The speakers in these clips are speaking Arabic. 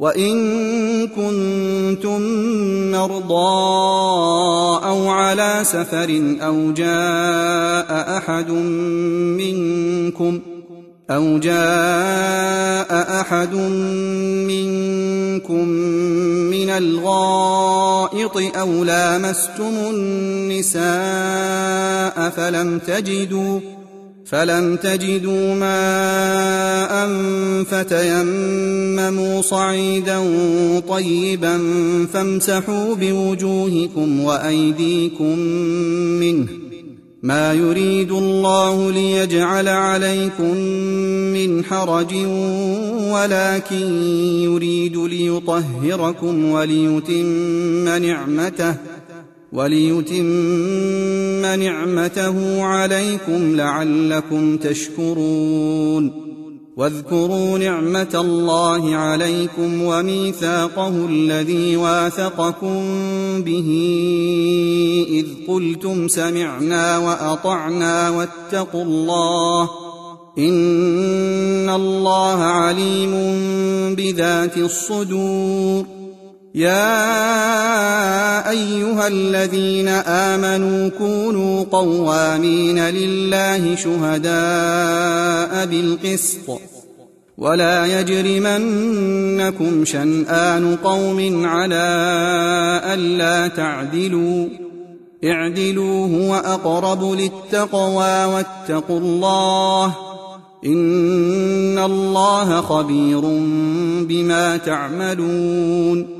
وان كنتم مرضى أو على سفر أو جاء احد منكم أو جاء أحد منكم من الغائط أو لامستم النساء فلم تجدوا فلم تجدوا ماء فتيمموا صعيدا طيبا فامسحوا بوجوهكم وايديكم منه ما يريد الله ليجعل عليكم من حرج ولكن يريد ليطهركم وليتم نعمته وليتم نعمته عليكم لعلكم تشكرون. واذكروا نعمة الله عليكم وميثاقه الذي واثقكم به. إذ قلتم سمعنا وأطعنا واتقوا الله. إن الله عليم بذات الصدور. يا أيها الذين آمنوا كونوا قوامين لله شهداء بالقسط ولا يجرمنكم شنآن قوم على ألا تعدلوا اعدلوا هو أقرب للتقوى واتقوا الله إن الله خبير بما تعملون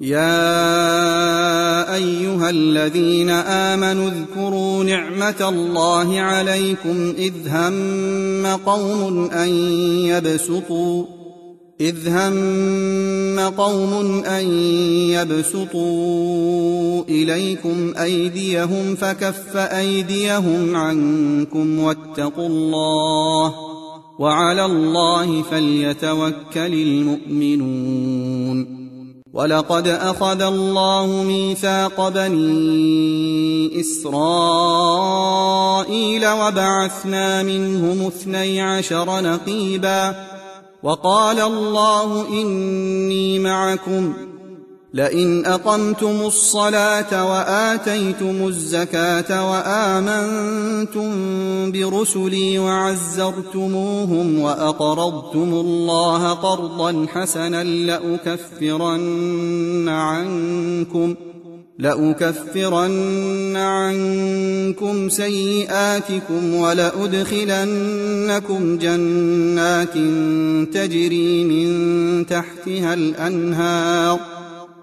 يا أيها الذين آمنوا اذكروا نعمة الله عليكم إذ هم قوم أن يبسطوا إذ هم قوم أن يبسطوا إليكم أيديهم فكف أيديهم عنكم واتقوا الله وعلى الله فليتوكل المؤمنون ولقد أخذ الله ميثاق بني إسرائيل وبعثنا منهم اثني عشر نقيبا وقال الله إني معكم لئن أقمتم الصلاة وآتيتم الزكاة وآمنتم برسلي وعزرتموهم وأقرضتم الله قرضا حسنا لأكفرن عنكم لأكفرن عنكم سيئاتكم ولأدخلنكم جنات تجري من تحتها الأنهار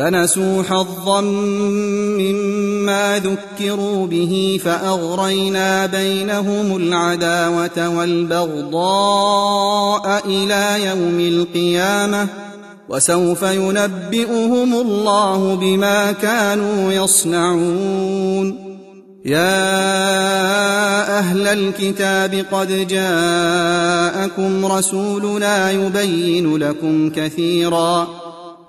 فنسوا حظا مما ذكروا به فأغرينا بينهم العداوة والبغضاء إلى يوم القيامة وسوف ينبئهم الله بما كانوا يصنعون يا أهل الكتاب قد جاءكم رسولنا يبين لكم كثيرا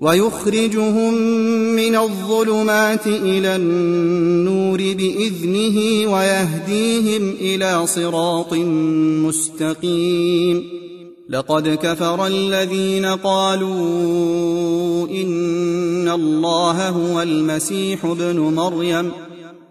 ويخرجهم من الظلمات إلى النور بإذنه ويهديهم إلى صراط مستقيم. لقد كفر الذين قالوا إن الله هو المسيح ابن مريم.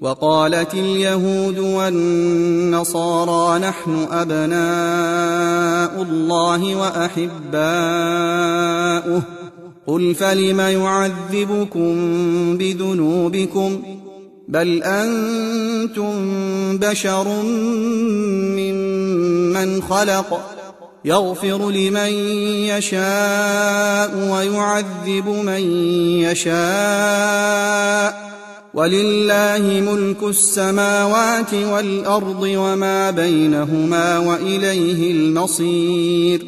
وقالت اليهود والنصارى نحن أبناء الله وأحباؤه. قل فلم يعذبكم بذنوبكم؟ بل أنتم بشر ممن خلق. يغفر لمن يشاء ويعذب من يشاء. ولله ملك السماوات والأرض وما بينهما وإليه المصير.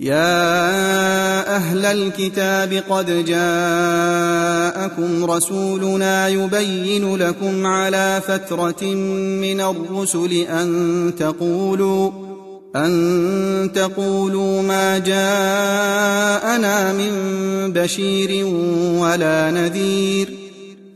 يا أهل الكتاب قد جاءكم رسولنا يبين لكم على فترة من الرسل أن تقولوا أن تقولوا ما جاءنا من بشير ولا نذير.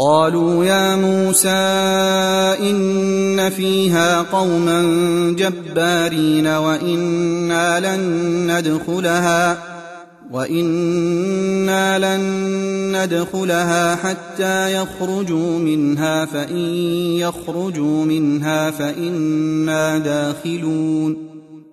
قالوا يا موسى إن فيها قوما جبارين وإنا لن ندخلها وإنا لن ندخلها حتى يخرجوا منها فإن يخرجوا منها فإنا داخلون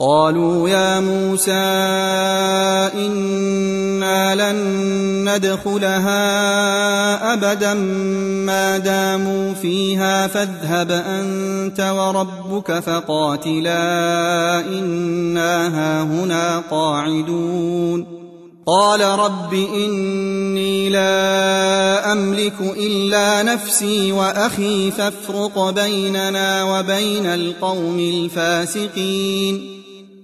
قالوا يا موسى إنا لن ندخلها أبدا ما داموا فيها فاذهب أنت وربك فقاتلا إنا هاهنا قاعدون. قال رب إني لا أملك إلا نفسي وأخي فافرق بيننا وبين القوم الفاسقين.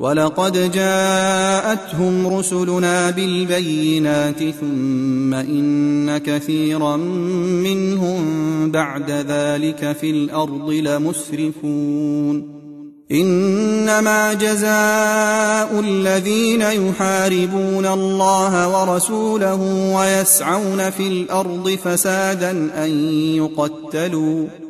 ولقد جاءتهم رسلنا بالبينات ثم إن كثيرا منهم بعد ذلك في الأرض لمسرفون. إنما جزاء الذين يحاربون الله ورسوله ويسعون في الأرض فسادا أن يقتلوا.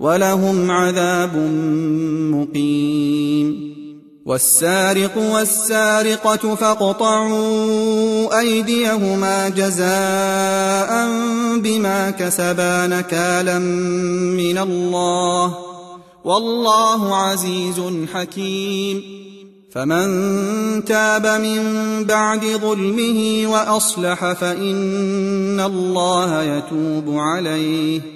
ولهم عذاب مقيم. والسارق والسارقة فاقطعوا أيديهما جزاء بما كسبا نكالا من الله. والله عزيز حكيم. فمن تاب من بعد ظلمه وأصلح فإن الله يتوب عليه.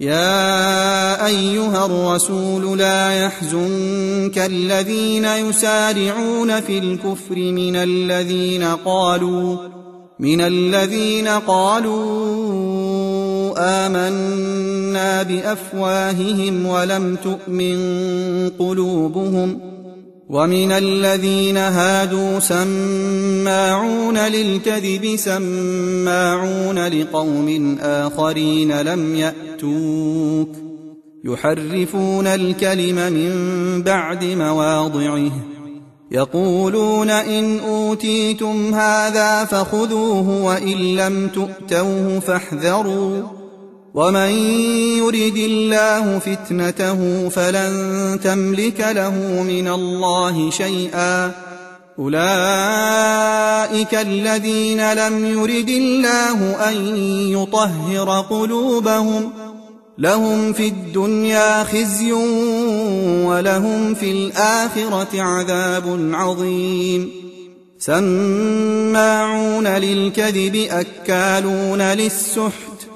يا أيها الرسول لا يحزنك الذين يسارعون في الكفر من الذين قالوا من الذين قالوا آمنا بأفواههم ولم تؤمن قلوبهم. ومن الذين هادوا سماعون للكذب سماعون لقوم آخرين لم يأتوك يحرفون الكلم من بعد مواضعه يقولون إن أوتيتم هذا فخذوه وإن لم تؤتوه فاحذروا ومن يرد الله فتنته فلن تملك له من الله شيئا اولئك الذين لم يرد الله ان يطهر قلوبهم لهم في الدنيا خزي ولهم في الاخره عذاب عظيم سماعون للكذب اكالون للسحت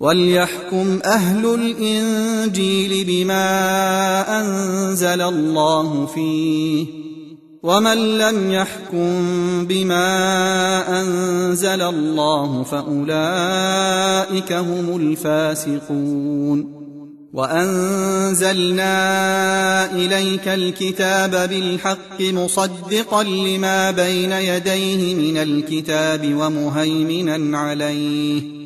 وليحكم أهل الإنجيل بما أنزل الله فيه ومن لم يحكم بما أنزل الله فأولئك هم الفاسقون وأنزلنا إليك الكتاب بالحق مصدقا لما بين يديه من الكتاب ومهيمنا عليه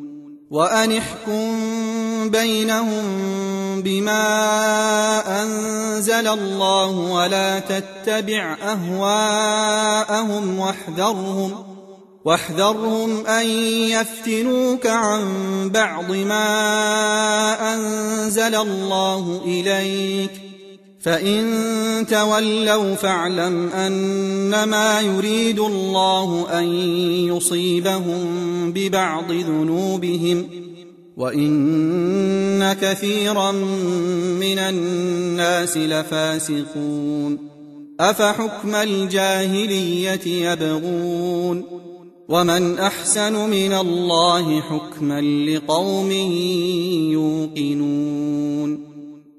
وأن احكم بينهم بما أنزل الله ولا تتبع أهواءهم واحذرهم واحذرهم أن يفتنوك عن بعض ما أنزل الله إليك فان تولوا فاعلم انما يريد الله ان يصيبهم ببعض ذنوبهم وان كثيرا من الناس لفاسقون افحكم الجاهليه يبغون ومن احسن من الله حكما لقوم يوقنون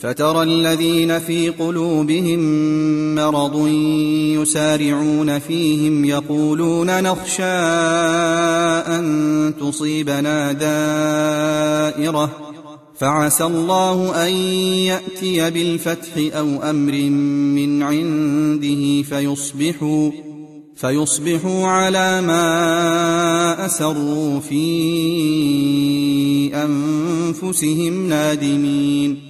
فترى الذين في قلوبهم مرض يسارعون فيهم يقولون نخشى أن تصيبنا دائرة فعسى الله أن يأتي بالفتح أو أمر من عنده فيصبحوا فيصبحوا على ما أسروا في أنفسهم نادمين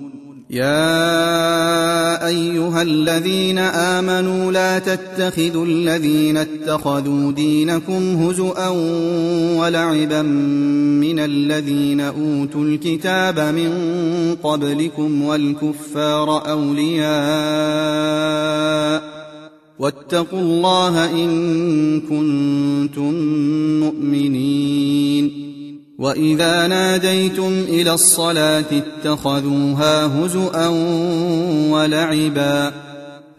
يا أيها الذين آمنوا لا تتخذوا الذين اتخذوا دينكم هزءا ولعبا من الذين أوتوا الكتاب من قبلكم والكفار أولياء واتقوا الله إن كنتم مؤمنين واذا ناديتم إلى الصلاه اتخذوها هزءا ولعبا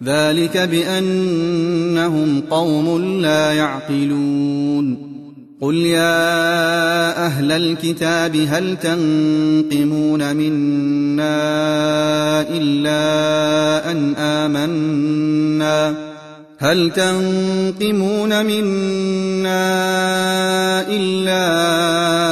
ذلك بانهم قوم لا يعقلون قل يا أهل الكتاب هل تنقمون منا الا ان امنا هل تنقمون منا الا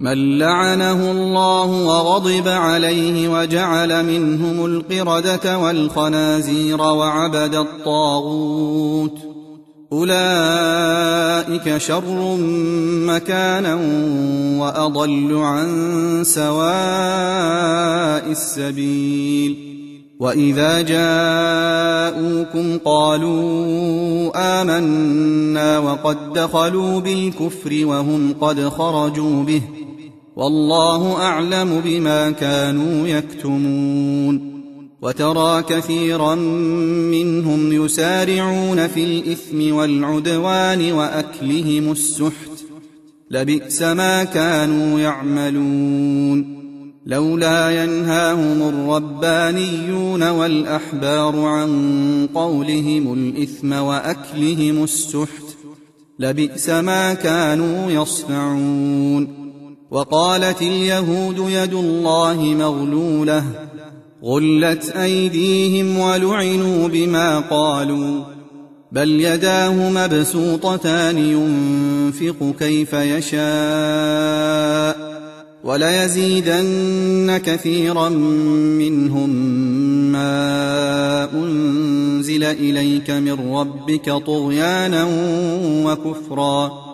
من لعنه الله وغضب عليه وجعل منهم القردة والخنازير وعبد الطاغوت. أولئك شر مكانا وأضل عن سواء السبيل. وإذا جاءوكم قالوا آمنا وقد دخلوا بالكفر وهم قد خرجوا به. والله أعلم بما كانوا يكتمون وترى كثيرا منهم يسارعون في الإثم والعدوان وأكلهم السحت لبئس ما كانوا يعملون لولا ينهاهم الربانيون والأحبار عن قولهم الإثم وأكلهم السحت لبئس ما كانوا يصنعون وقالت اليهود يد الله مغلولة غلت أيديهم ولعنوا بما قالوا بل يداه مبسوطتان ينفق كيف يشاء وليزيدن كثيرا منهم ما أنزل إليك من ربك طغيانا وكفرا.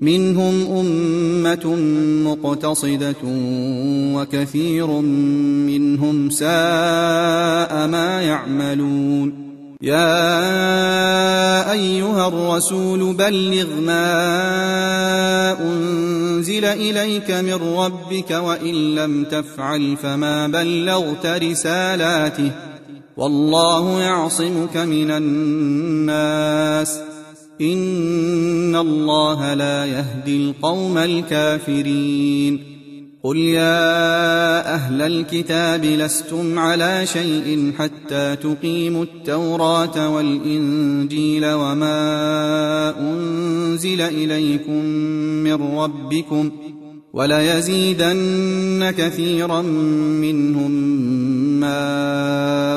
منهم أمة مقتصدة وكثير منهم ساء ما يعملون. يا أيها الرسول بلغ ما أنزل إليك من ربك وإن لم تفعل فما بلغت رسالاته. والله يعصمك من الناس. ان الله لا يهدي القوم الكافرين قل يا أهل الكتاب لستم على شيء حتى تقيموا التوراه والانجيل وما انزل اليكم من ربكم وليزيدن كثيرا منهم ما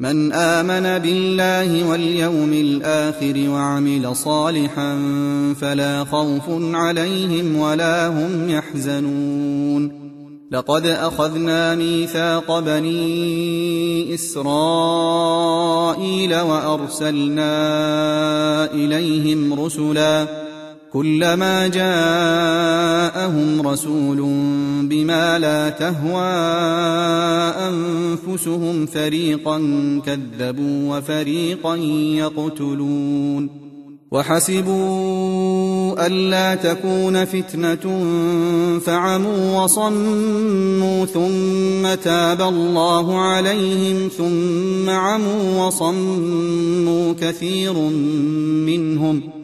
من آمن بالله واليوم الآخر وعمل صالحا فلا خوف عليهم ولا هم يحزنون. لقد أخذنا ميثاق بني إسرائيل وأرسلنا إليهم رسلا كلما جاءهم رسول بما لا تهوى أنفسهم فريقا كذبوا وفريقا يقتلون وحسبوا ألا تكون فتنة فعموا وصموا ثم تاب الله عليهم ثم عموا وصموا كثير منهم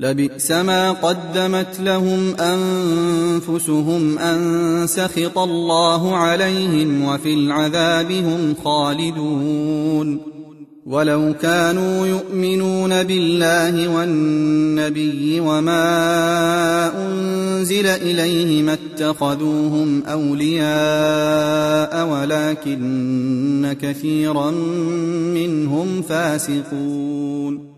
لبئس ما قدمت لهم أنفسهم أن سخط الله عليهم وفي العذاب هم خالدون. ولو كانوا يؤمنون بالله والنبي وما أنزل إليه ما اتخذوهم أولياء ولكن كثيرا منهم فاسقون.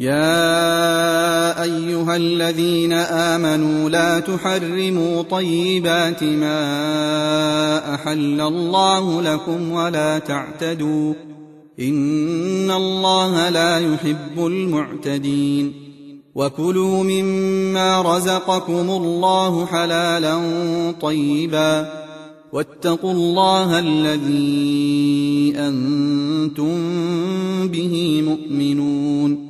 يا ايها الذين امنوا لا تحرموا طيبات ما احل الله لكم ولا تعتدوا ان الله لا يحب المعتدين وكلوا مما رزقكم الله حلالا طيبا واتقوا الله الذي أنتم به مؤمنون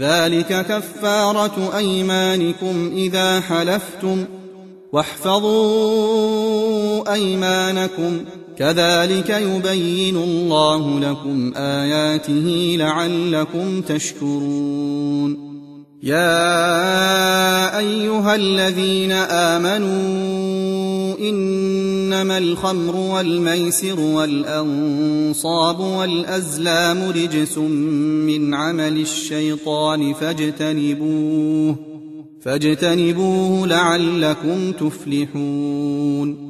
ذلك كفارة أيمانكم إذا حلفتم واحفظوا أيمانكم. كذلك يبين الله لكم آياته لعلكم تشكرون. يا أيها الذين آمنوا إنما الخمر والميسر والأنصاب والأزلام رجس من عمل الشيطان فاجتنبوه فاجتنبوه لعلكم تفلحون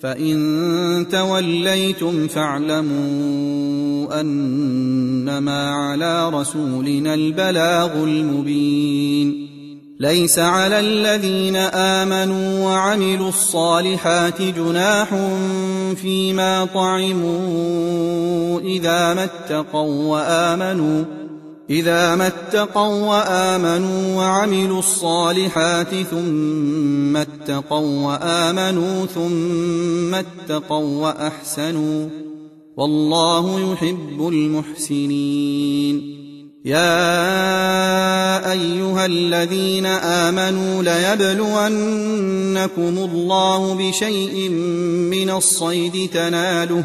فإن توليتم فاعلموا أنما على رسولنا البلاغ المبين. ليس على الذين آمنوا وعملوا الصالحات جناح فيما طعموا إذا ما اتقوا وآمنوا إذا ما اتقوا وآمنوا وعملوا الصالحات ثم اتقوا وآمنوا ثم اتقوا وأحسنوا والله يحب المحسنين. يا أيها الذين آمنوا ليبلونكم الله بشيء من الصيد تناله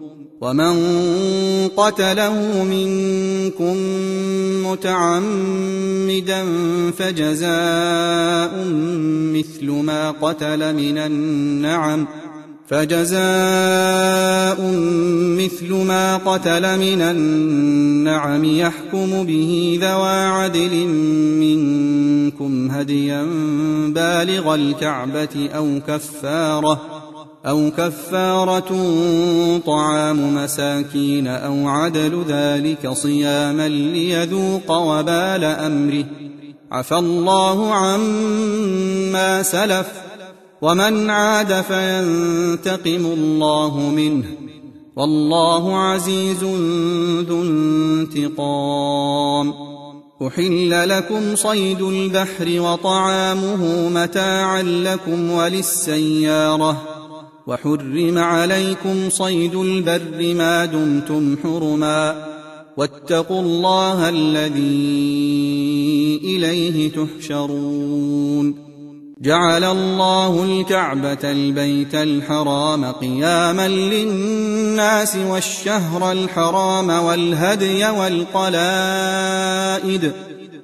ومن قتله منكم متعمدا فجزاء مثل ما قتل من النعم فجزاء مثل ما قتل من النعم يحكم به ذوى عدل منكم هديا بالغ الكعبة أو كفارة أو كفارة طعام مساكين أو عدل ذلك صياما ليذوق وبال أمره. عفى الله عما سلف. ومن عاد فينتقم الله منه. والله عزيز ذو انتقام. أحل لكم صيد البحر وطعامه متاعا لكم وللسيارة. وحرم عليكم صيد البر ما دمتم حرما واتقوا الله الذي إليه تحشرون. جعل الله الكعبة البيت الحرام قياما للناس والشهر الحرام والهدي والقلائد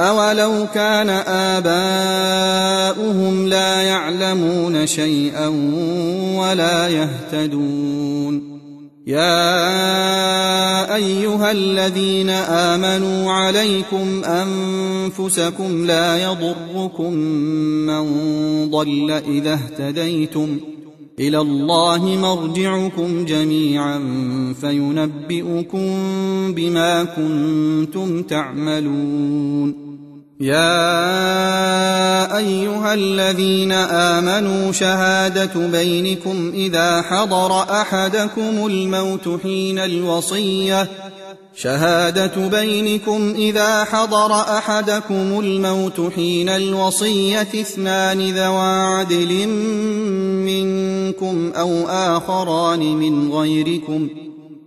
أولو كان آباؤهم لا يعلمون شيئا ولا يهتدون يا أيها الذين آمنوا عليكم أنفسكم لا يضركم من ضل إذا اهتديتم إلى الله مرجعكم جميعا فينبئكم بما كنتم تعملون يا أيها الذين آمنوا شهادة بينكم إذا حضر أحدكم الموت حين الوصية. شهادة بينكم إذا حضر أحدكم الموت حين الوصية اثنان ذوى عدل منكم أو آخران من غيركم ۖ.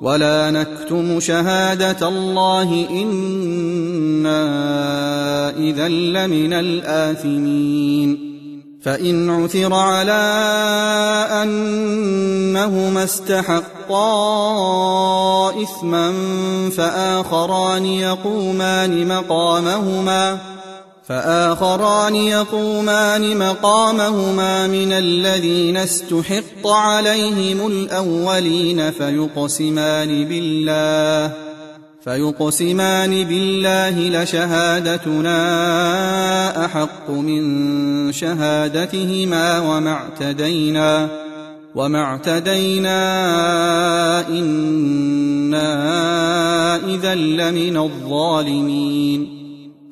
ولا نكتم شهادة الله إنا إذا لمن الآثمين فإن عثر على أنهما استحقا إثما فآخران يقومان مقامهما فآخران يقومان مقامهما من الذين استحق عليهم الأولين فيقسمان بالله فيقسمان بالله لشهادتنا أحق من شهادتهما وما اعتدينا وما اعتدينا إنا إذا لمن الظالمين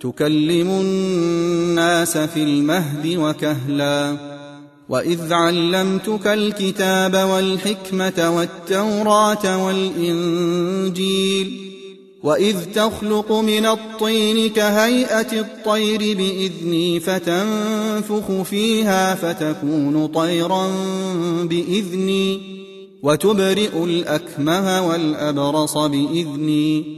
تكلم الناس في المهد وكهلا. وإذ علمتك الكتاب والحكمة والتوراة والإنجيل وإذ تخلق من الطين كهيئة الطير بإذني فتنفخ فيها فتكون طيرا بإذني وتبرئ الأكمه والأبرص بإذني.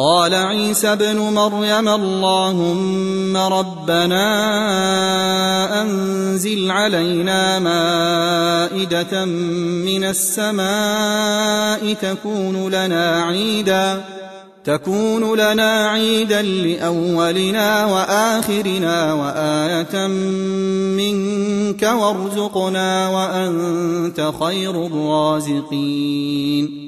قال عيسى ابن مريم اللهم ربنا أنزل علينا مائدة من السماء تكون لنا عيدا تكون لنا عيدا لأولنا وآخرنا وآية منك وارزقنا وأنت خير الرازقين.